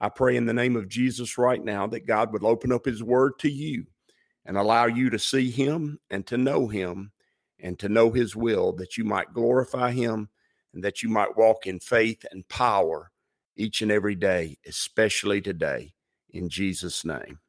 I pray in the name of Jesus right now that God would open up his word to you and allow you to see him and to know him and to know his will, that you might glorify him and that you might walk in faith and power each and every day, especially today, in Jesus' name.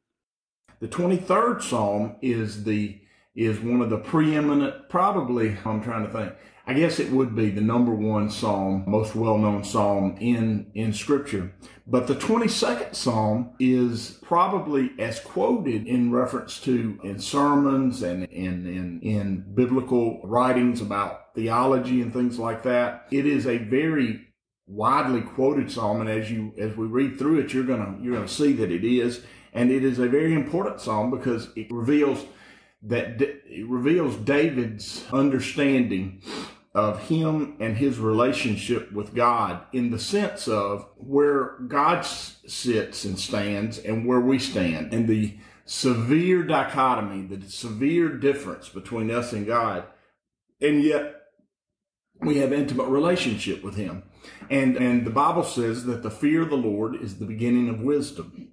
The 23rd Psalm is the is one of the preeminent, probably, I'm trying to think, I guess it would be the number one psalm, most well-known psalm in, in scripture. But the 22nd psalm is probably as quoted in reference to in sermons and in, in, in biblical writings about theology and things like that. It is a very widely quoted psalm. And as you, as we read through it, you're going to, you're going to see that it is. And it is a very important psalm because it reveals that it reveals David's understanding of him and his relationship with God in the sense of where God sits and stands and where we stand and the severe dichotomy, the severe difference between us and God. And yet we have intimate relationship with him. And, and the Bible says that the fear of the Lord is the beginning of wisdom.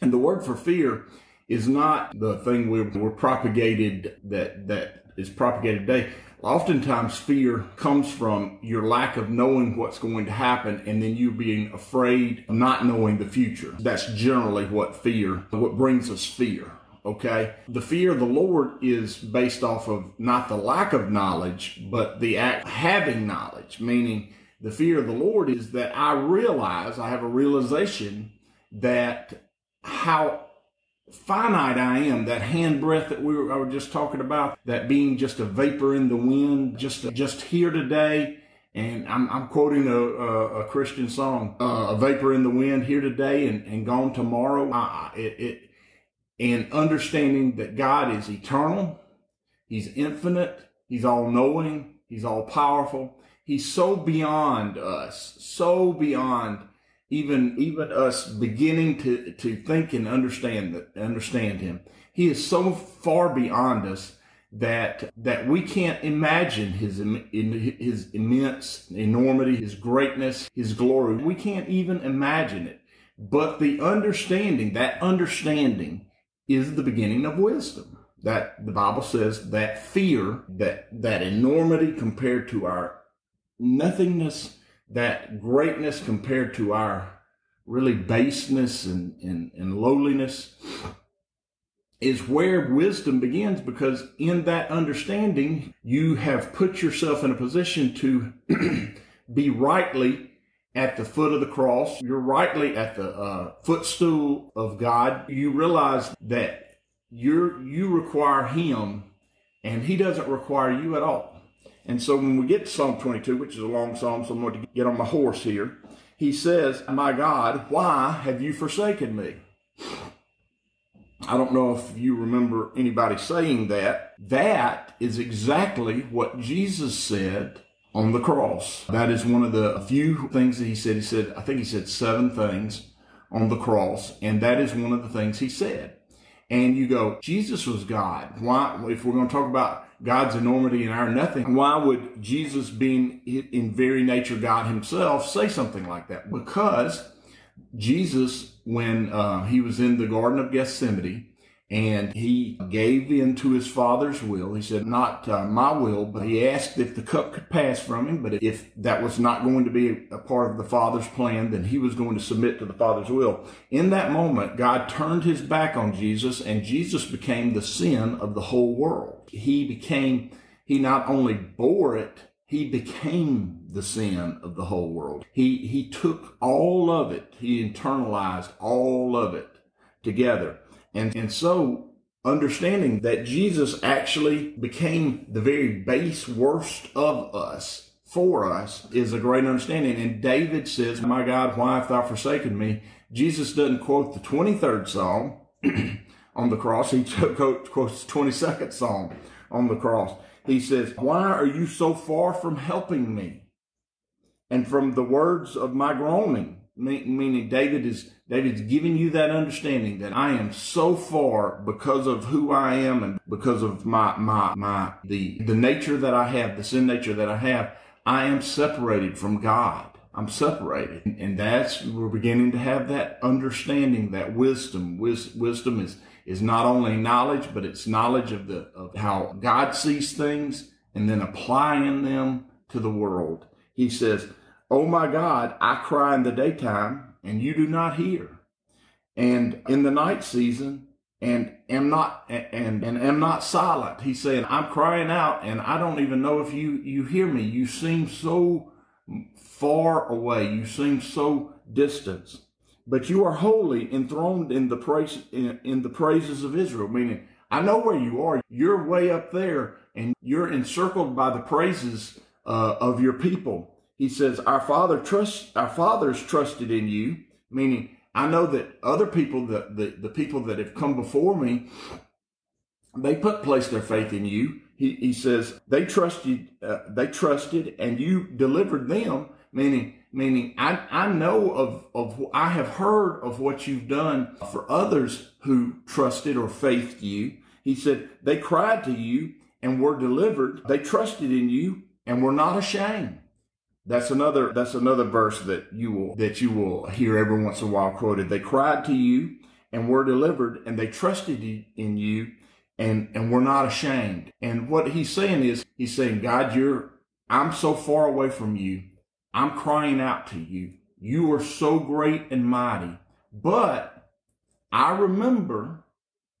And the word for fear is not the thing we're, we're propagated that, that is propagated today. Oftentimes fear comes from your lack of knowing what's going to happen and then you being afraid of not knowing the future. That's generally what fear, what brings us fear. Okay. The fear of the Lord is based off of not the lack of knowledge, but the act having knowledge, meaning the fear of the Lord is that I realize, I have a realization that how finite I am, that hand breath that we were, I just talking about, that being just a vapor in the wind, just, just here today. And I'm, I'm quoting a, a, a Christian song, uh, a vapor in the wind here today and, and gone tomorrow. It, it, and understanding that God is eternal. He's infinite. He's all knowing. He's all powerful. He's so beyond us, so beyond even even us beginning to to think and understand that understand him. He is so far beyond us that that we can't imagine his his immense enormity his greatness his glory. We can't even imagine it. But the understanding that understanding is the beginning of wisdom. That the bible says that fear that that enormity compared to our nothingness that greatness compared to our really baseness and, and, and lowliness is where wisdom begins because in that understanding, you have put yourself in a position to be rightly at the foot of the cross. You're rightly at the uh, footstool of God. You realize that you're, you require Him and He doesn't require you at all. And so when we get to Psalm 22, which is a long psalm, so I'm going to get on my horse here, he says, My God, why have you forsaken me? I don't know if you remember anybody saying that. That is exactly what Jesus said on the cross. That is one of the few things that he said. He said, I think he said seven things on the cross, and that is one of the things he said. And you go, Jesus was God. Why, if we're going to talk about God's enormity and our nothing, why would Jesus, being in very nature God himself, say something like that? Because Jesus, when uh, he was in the Garden of Gethsemane, and he gave in to his father's will. He said, not uh, my will, but he asked if the cup could pass from him. But if that was not going to be a part of the father's plan, then he was going to submit to the father's will. In that moment, God turned his back on Jesus and Jesus became the sin of the whole world. He became, he not only bore it, he became the sin of the whole world. He, he took all of it. He internalized all of it together. And, and so understanding that Jesus actually became the very base worst of us for us is a great understanding. And David says, My God, why hast thou forsaken me? Jesus doesn't quote the 23rd Psalm. on the cross. He quotes the 22nd Psalm on the cross. He says, Why are you so far from helping me? And from the words of my groaning, meaning David is David's giving you that understanding that I am so far because of who I am and because of my my my the the nature that I have, the sin nature that I have, I am separated from God. I'm separated. And that's, we're beginning to have that understanding, that wisdom. Wis- wisdom is, is not only knowledge, but it's knowledge of the, of how God sees things and then applying them to the world. He says, Oh my God, I cry in the daytime and you do not hear. And in the night season, and am not and and am not silent. He's saying, I'm crying out and I don't even know if you you hear me. You seem so far away. You seem so distant. But you are holy, enthroned in the praise in, in the praises of Israel. Meaning, I know where you are. You're way up there, and you're encircled by the praises uh, of your people. He says, "Our father trusts. Our fathers trusted in you." Meaning, I know that other people, the, the, the people that have come before me, they put place their faith in you. He, he says they trusted, uh, they trusted, and you delivered them. Meaning, meaning I, I know of, of, I have heard of what you've done for others who trusted or faithed you. He said they cried to you and were delivered. They trusted in you and were not ashamed. That's another, that's another verse that you will, that you will hear every once in a while quoted. They cried to you and were delivered and they trusted in you and, and were not ashamed. And what he's saying is, he's saying, God, you're, I'm so far away from you. I'm crying out to you. You are so great and mighty. But I remember,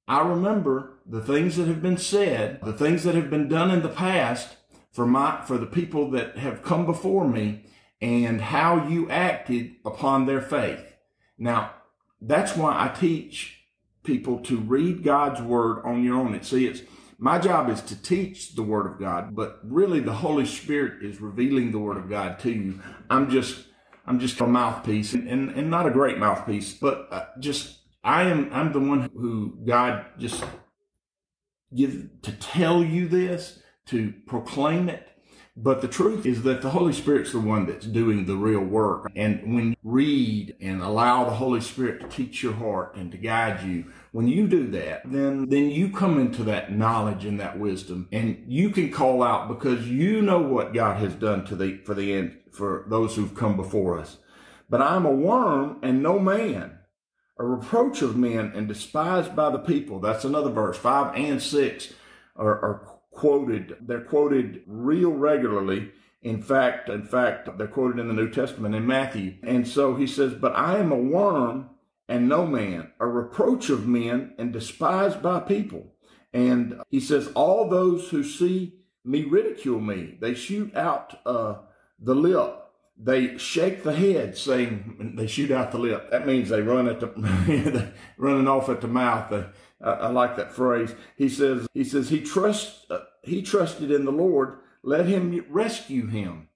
I remember the things that have been said, the things that have been done in the past for my, for the people that have come before me and how you acted upon their faith. Now, that's why I teach people to read God's word on your own. And see, it's, my job is to teach the word of God, but really the Holy Spirit is revealing the word of God to you. I'm just, I'm just a mouthpiece and, and, and not a great mouthpiece, but uh, just, I am, I'm the one who God just give to tell you this, to proclaim it, but the truth is that the Holy Spirit's the one that's doing the real work. And when you read and allow the Holy Spirit to teach your heart and to guide you, when you do that, then, then you come into that knowledge and that wisdom and you can call out because you know what God has done to the, for the end, for those who've come before us. But I'm a worm and no man, a reproach of men and despised by the people. That's another verse, five and six are, are quoted. They're quoted real regularly. In fact, in fact, they're quoted in the New Testament in Matthew. And so he says, but I am a worm and no man, a reproach of men and despised by people. And he says, all those who see me ridicule me. They shoot out uh, the lip. They shake the head, saying they shoot out the lip. That means they run at the running off at the mouth. I, I like that phrase. He says, he says, he trusts, uh, he trusted in the Lord. Let him rescue him.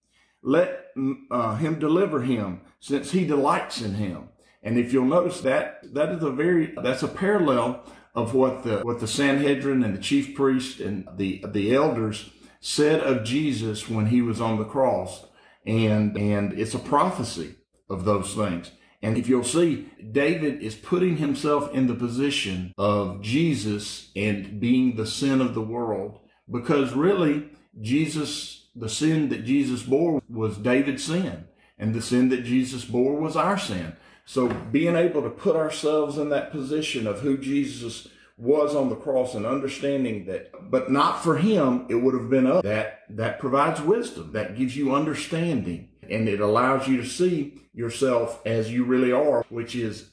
Let uh, him deliver him since he delights in him. And if you'll notice that, that is a very, that's a parallel of what the, what the Sanhedrin and the chief priest and the, the elders said of Jesus when he was on the cross. And, and it's a prophecy of those things. And if you'll see, David is putting himself in the position of Jesus and being the sin of the world because really Jesus, the sin that Jesus bore was David's sin and the sin that Jesus bore was our sin. So being able to put ourselves in that position of who Jesus was on the cross and understanding that, but not for him, it would have been us. That, that provides wisdom. That gives you understanding and it allows you to see yourself as you really are, which is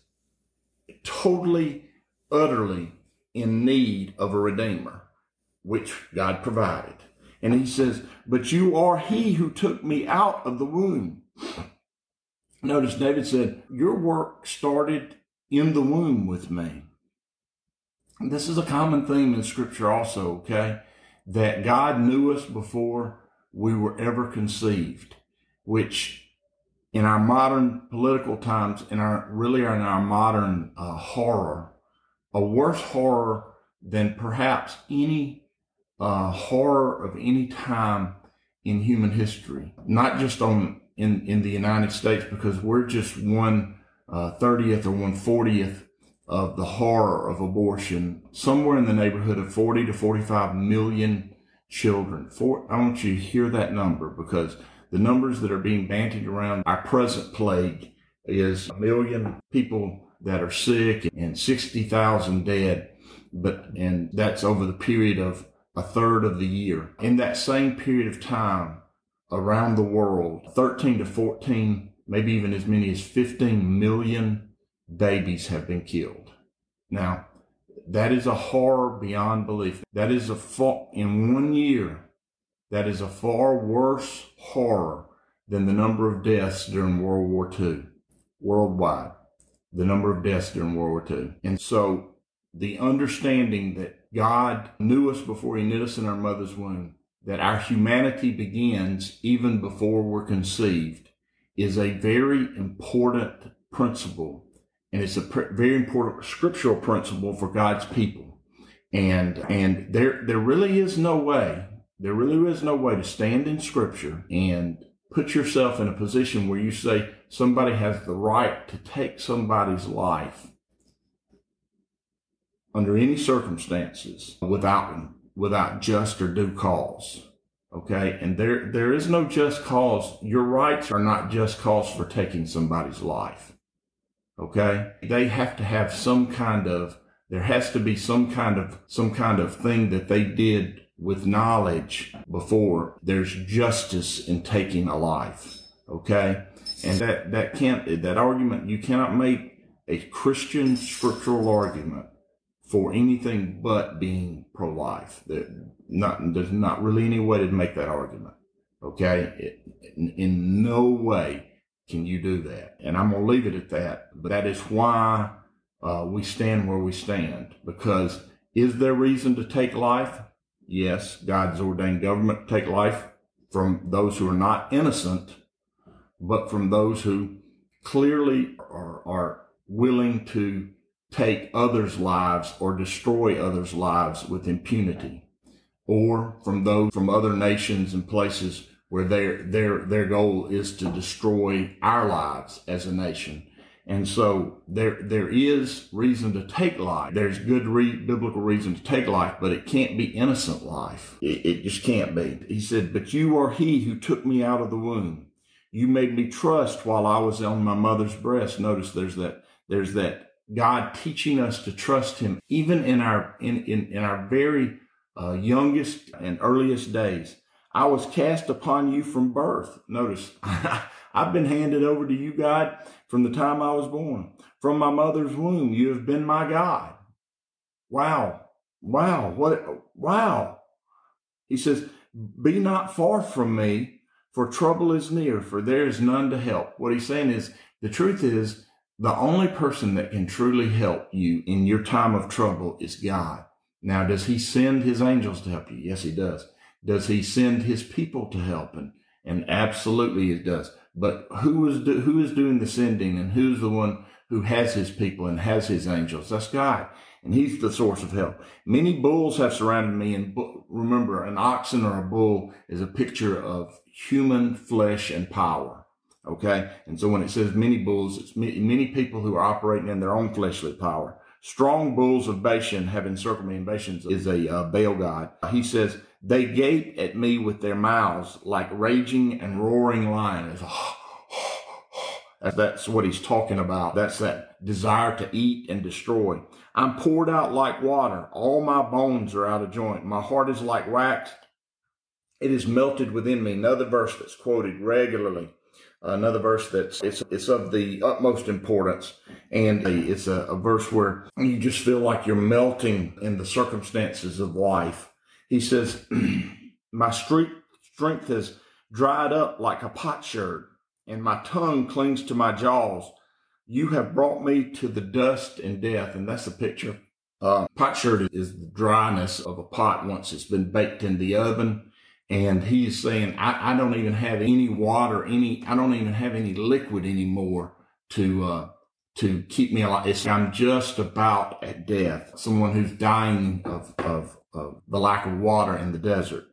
totally, utterly in need of a redeemer, which God provided. And he says, but you are he who took me out of the womb. Notice David said, your work started in the womb with me. This is a common theme in scripture also, okay? That God knew us before we were ever conceived which in our modern political times, in our really in our modern uh, horror a worse horror than perhaps any uh, horror of any time in human history, not just on in, in the United States, because we're just one uh, 30th or one 40th of the horror of abortion, somewhere in the neighborhood of 40 to 45 million children. For, I want you to hear that number because the numbers that are being bantied around our present plague is a million people that are sick and 60,000 dead. But, and that's over the period of a third of the year. In that same period of time around the world, 13 to 14, maybe even as many as 15 million babies have been killed. Now, that is a horror beyond belief. That is a fault in one year, that is a far worse horror than the number of deaths during World War II worldwide. The number of deaths during World War II. And so the understanding that God knew us before he knit us in our mother's womb, that our humanity begins even before we're conceived is a very important principle and it's a pr- very important scriptural principle for God's people. And and there there really is no way, there really is no way to stand in Scripture and put yourself in a position where you say somebody has the right to take somebody's life under any circumstances without without just or due cause. Okay. And there, there is no just cause. Your rights are not just cause for taking somebody's life. Okay. They have to have some kind of, there has to be some kind of, some kind of thing that they did with knowledge before there's justice in taking a life. Okay. And that, that can't, that argument, you cannot make a Christian scriptural argument for anything but being pro-life. There, not, there's not really any way to make that argument. Okay. It, in, in no way can you do that? And I'm going to leave it at that. But that is why uh, we stand where we stand. Because is there reason to take life? Yes, God's ordained government take life from those who are not innocent, but from those who clearly are, are willing to take others' lives or destroy others' lives with impunity, or from those from other nations and places where their their their goal is to destroy our lives as a nation. And so there there is reason to take life. There's good re- biblical reason to take life, but it can't be innocent life. It, it just can't be. He said, "But you are He who took me out of the womb. You made me trust while I was on my mother's breast." Notice there's that there's that God teaching us to trust Him even in our in in, in our very uh, youngest and earliest days. I was cast upon you from birth. Notice, I've been handed over to you, God, from the time I was born. From my mother's womb, you have been my God. Wow. Wow. What? Wow. He says, be not far from me, for trouble is near, for there is none to help. What he's saying is, the truth is, the only person that can truly help you in your time of trouble is God. Now, does he send his angels to help you? Yes, he does. Does he send his people to help? And, and absolutely he does. But who is, do, who is doing the sending and who's the one who has his people and has his angels? That's God. And he's the source of help. Many bulls have surrounded me. And remember, an oxen or a bull is a picture of human flesh and power. Okay. And so when it says many bulls, it's many people who are operating in their own fleshly power. Strong bulls of Bashan have encircled me. And Bashan is a uh, Baal god. He says, they gape at me with their mouths like raging and roaring lions. That's what he's talking about. That's that desire to eat and destroy. I'm poured out like water. All my bones are out of joint. My heart is like wax. It is melted within me. Another verse that's quoted regularly. Another verse that's it's it's of the utmost importance, and it's a, a verse where you just feel like you're melting in the circumstances of life he says, My strength has dried up like a potsherd, and my tongue clings to my jaws. You have brought me to the dust and death. And that's a picture. Uh, potsherd is the dryness of a pot once it's been baked in the oven. And he's saying, I, I don't even have any water, any, I don't even have any liquid anymore to, uh, to keep me alive. It's, I'm just about at death. Someone who's dying of, of, of the lack of water in the desert.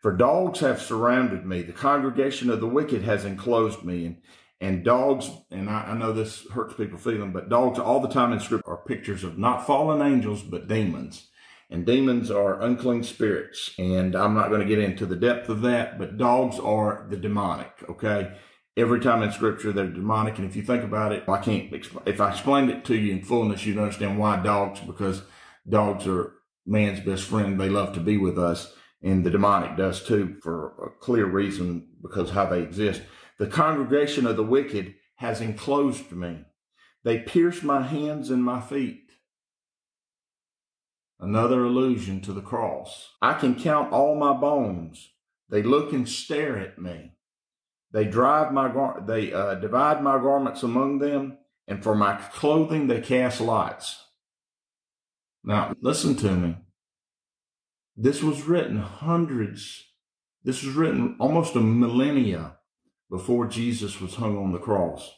For dogs have surrounded me. The congregation of the wicked has enclosed me. And, and dogs, and I, I know this hurts people feeling, but dogs all the time in scripture are pictures of not fallen angels, but demons. And demons are unclean spirits. And I'm not going to get into the depth of that, but dogs are the demonic. Okay every time in scripture they're demonic. And if you think about it, I can't, if I explained it to you in fullness, you'd understand why dogs, because dogs are man's best friend. They love to be with us. And the demonic does too for a clear reason because how they exist. The congregation of the wicked has enclosed me. They pierce my hands and my feet. Another allusion to the cross. I can count all my bones. They look and stare at me. They drive my gar- they uh, divide my garments among them, and for my clothing they cast lots. Now listen to me. This was written hundreds. This was written almost a millennia before Jesus was hung on the cross.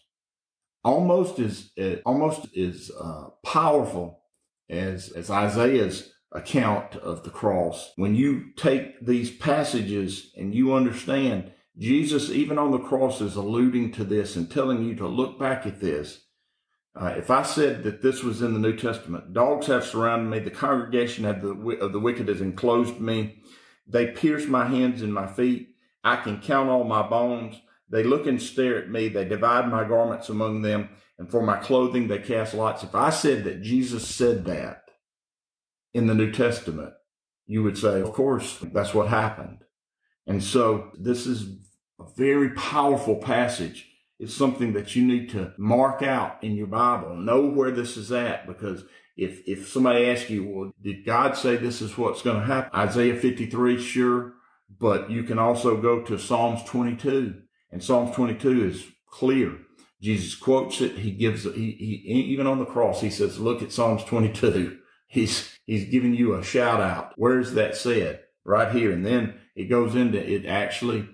Almost as uh, almost as uh, powerful as as Isaiah's account of the cross. When you take these passages and you understand Jesus, even on the cross, is alluding to this and telling you to look back at this. Uh, if I said that this was in the New Testament, dogs have surrounded me, the congregation of the, of the wicked has enclosed me. They pierce my hands and my feet. I can count all my bones. They look and stare at me. They divide my garments among them. And for my clothing, they cast lots. If I said that Jesus said that in the New Testament, you would say, of course, that's what happened. And so this is a very powerful passage. It's something that you need to mark out in your Bible. Know where this is at because if, if somebody asks you, well, did God say this is what's going to happen? Isaiah 53, sure. But you can also go to Psalms 22 and Psalms 22 is clear. Jesus quotes it. He gives, he, he, even on the cross, he says, look at Psalms 22. He's, he's giving you a shout out. Where's that said? Right here. And then it goes into, it actually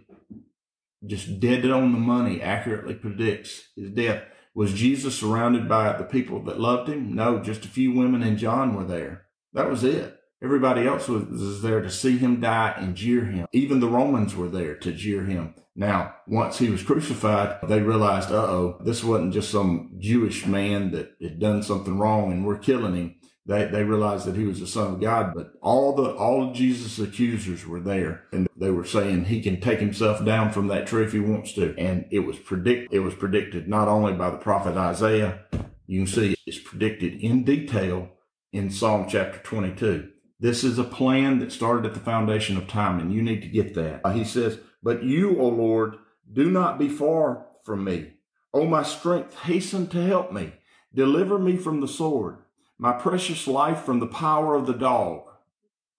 just dead on the money, accurately predicts his death. Was Jesus surrounded by the people that loved him? No, just a few women and John were there. That was it. Everybody else was, was there to see him die and jeer him. Even the Romans were there to jeer him. Now, once he was crucified, they realized, uh oh, this wasn't just some Jewish man that had done something wrong and we're killing him they, they realized that he was the son of God, but all the, all of Jesus' accusers were there and they were saying he can take himself down from that tree if he wants to. And it was predict, it was predicted not only by the prophet Isaiah, you can see it's predicted in detail in Psalm chapter 22. This is a plan that started at the foundation of time and you need to get that. Uh, he says, but you, O Lord, do not be far from me. O my strength, hasten to help me. Deliver me from the sword my precious life from the power of the dog,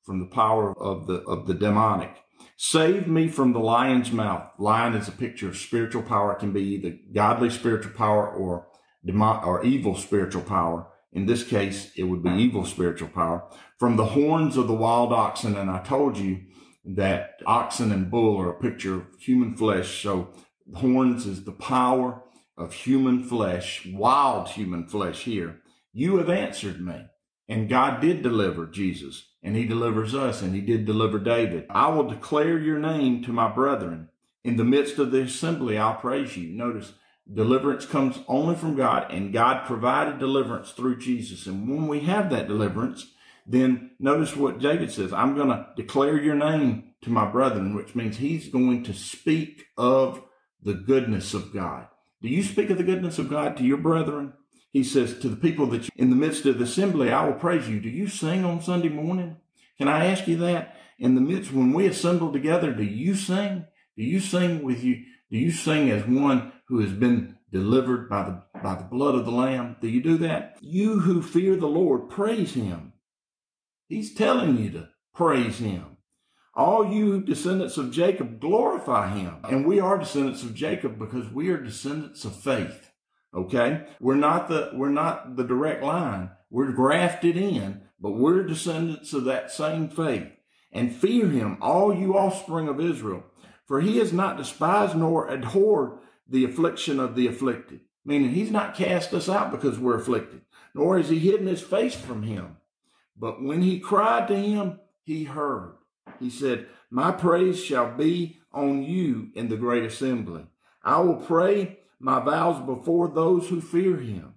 from the power of the, of the demonic. Save me from the lion's mouth. Lion is a picture of spiritual power. It can be either godly spiritual power or demon, or evil spiritual power. In this case, it would be evil spiritual power from the horns of the wild oxen. And I told you that oxen and bull are a picture of human flesh. So horns is the power of human flesh, wild human flesh here. You have answered me. And God did deliver Jesus, and he delivers us, and he did deliver David. I will declare your name to my brethren. In the midst of the assembly, I'll praise you. Notice, deliverance comes only from God, and God provided deliverance through Jesus. And when we have that deliverance, then notice what David says I'm going to declare your name to my brethren, which means he's going to speak of the goodness of God. Do you speak of the goodness of God to your brethren? He says to the people that in the midst of the assembly, I will praise you. Do you sing on Sunday morning? Can I ask you that? In the midst, when we assemble together, do you sing? Do you sing with you? Do you sing as one who has been delivered by the, by the blood of the Lamb? Do you do that? You who fear the Lord, praise him. He's telling you to praise him. All you descendants of Jacob, glorify him. And we are descendants of Jacob because we are descendants of faith. Okay. We're not the, we're not the direct line. We're grafted in, but we're descendants of that same faith and fear him, all you offspring of Israel. For he has not despised nor abhorred the affliction of the afflicted. meaning he's not cast us out because we're afflicted, nor has he hidden his face from him. But when he cried to him, he heard. He said, My praise shall be on you in the great assembly. I will pray my vows before those who fear him.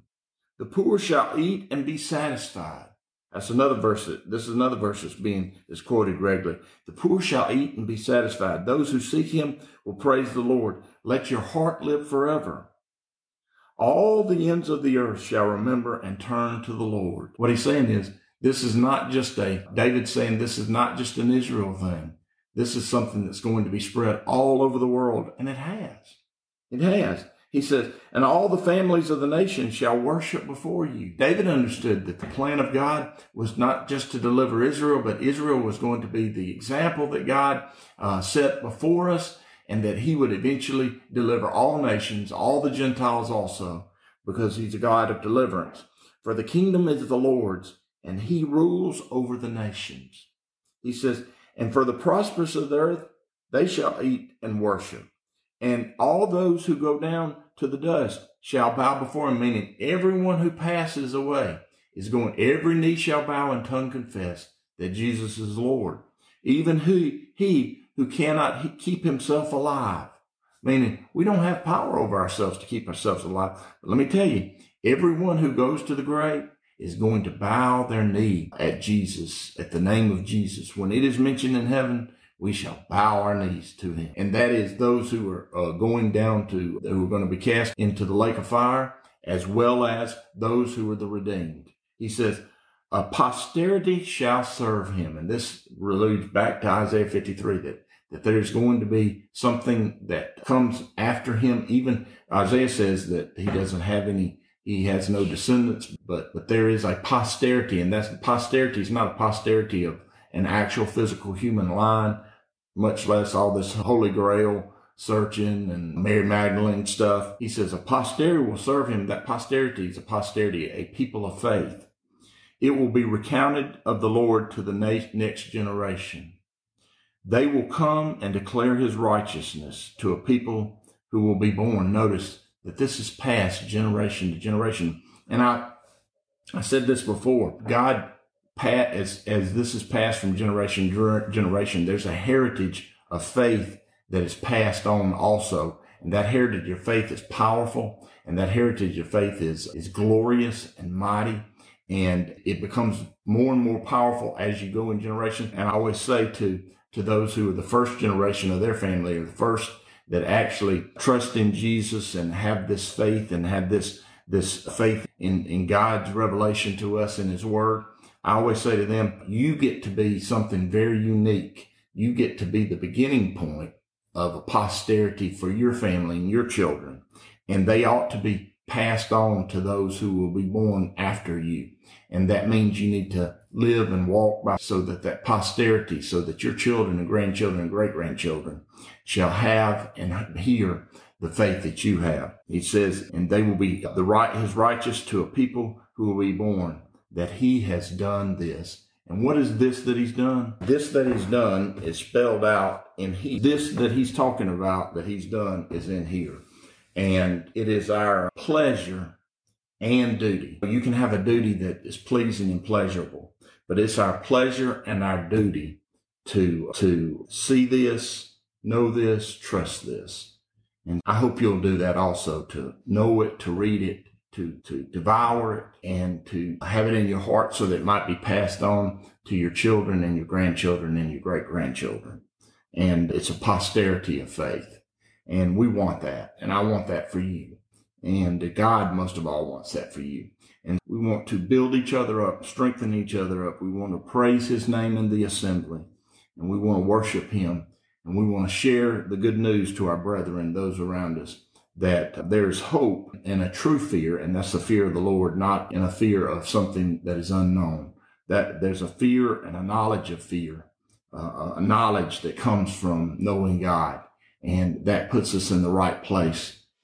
The poor shall eat and be satisfied. That's another verse. That, this is another verse that's being is quoted regularly. The poor shall eat and be satisfied. Those who seek him will praise the Lord. Let your heart live forever. All the ends of the earth shall remember and turn to the Lord. What he's saying is, this is not just a, David saying this is not just an Israel thing. This is something that's going to be spread all over the world. And it has. It has. He says, and all the families of the nation shall worship before you. David understood that the plan of God was not just to deliver Israel, but Israel was going to be the example that God uh, set before us and that he would eventually deliver all nations, all the Gentiles also, because he's a God of deliverance. For the kingdom is the Lord's and he rules over the nations. He says, and for the prosperous of the earth, they shall eat and worship and all those who go down to the dust shall bow before him, meaning everyone who passes away is going, every knee shall bow and tongue confess that Jesus is Lord. Even he, he who cannot keep himself alive. Meaning we don't have power over ourselves to keep ourselves alive. But let me tell you, everyone who goes to the grave is going to bow their knee at Jesus, at the name of Jesus. When it is mentioned in heaven, we shall bow our knees to him. And that is those who are uh, going down to, who are going to be cast into the lake of fire, as well as those who are the redeemed. He says, a posterity shall serve him. And this alludes back to Isaiah 53 that, that there's going to be something that comes after him. Even Isaiah says that he doesn't have any, he has no descendants, but, but there is a posterity and that's posterity is not a posterity of an actual physical human line much less all this Holy Grail searching and Mary Magdalene stuff. He says a posterity will serve him. That posterity is a posterity, a people of faith. It will be recounted of the Lord to the next generation. They will come and declare his righteousness to a people who will be born. Notice that this is passed generation to generation. And I, I said this before. God as as this is passed from generation to generation, there's a heritage of faith that is passed on also, and that heritage of faith is powerful, and that heritage of faith is is glorious and mighty, and it becomes more and more powerful as you go in generation. And I always say to to those who are the first generation of their family, or the first that actually trust in Jesus and have this faith and have this this faith in, in God's revelation to us in his word I always say to them, you get to be something very unique. You get to be the beginning point of a posterity for your family and your children. And they ought to be passed on to those who will be born after you. And that means you need to live and walk by so that that posterity, so that your children and grandchildren and great grandchildren shall have and hear the faith that you have. He says, and they will be the right, his righteous to a people who will be born that he has done this. And what is this that he's done? This that he's done is spelled out in he. This that he's talking about that he's done is in here. And it is our pleasure and duty. You can have a duty that is pleasing and pleasurable, but it's our pleasure and our duty to, to see this, know this, trust this. And I hope you'll do that also to know it, to read it, to, to devour it and to have it in your heart so that it might be passed on to your children and your grandchildren and your great grandchildren. And it's a posterity of faith. And we want that. And I want that for you. And God most of all wants that for you. And we want to build each other up, strengthen each other up. We want to praise his name in the assembly and we want to worship him and we want to share the good news to our brethren, those around us that there's hope and a true fear, and that's the fear of the Lord, not in a fear of something that is unknown. That there's a fear and a knowledge of fear, uh, a knowledge that comes from knowing God, and that puts us in the right place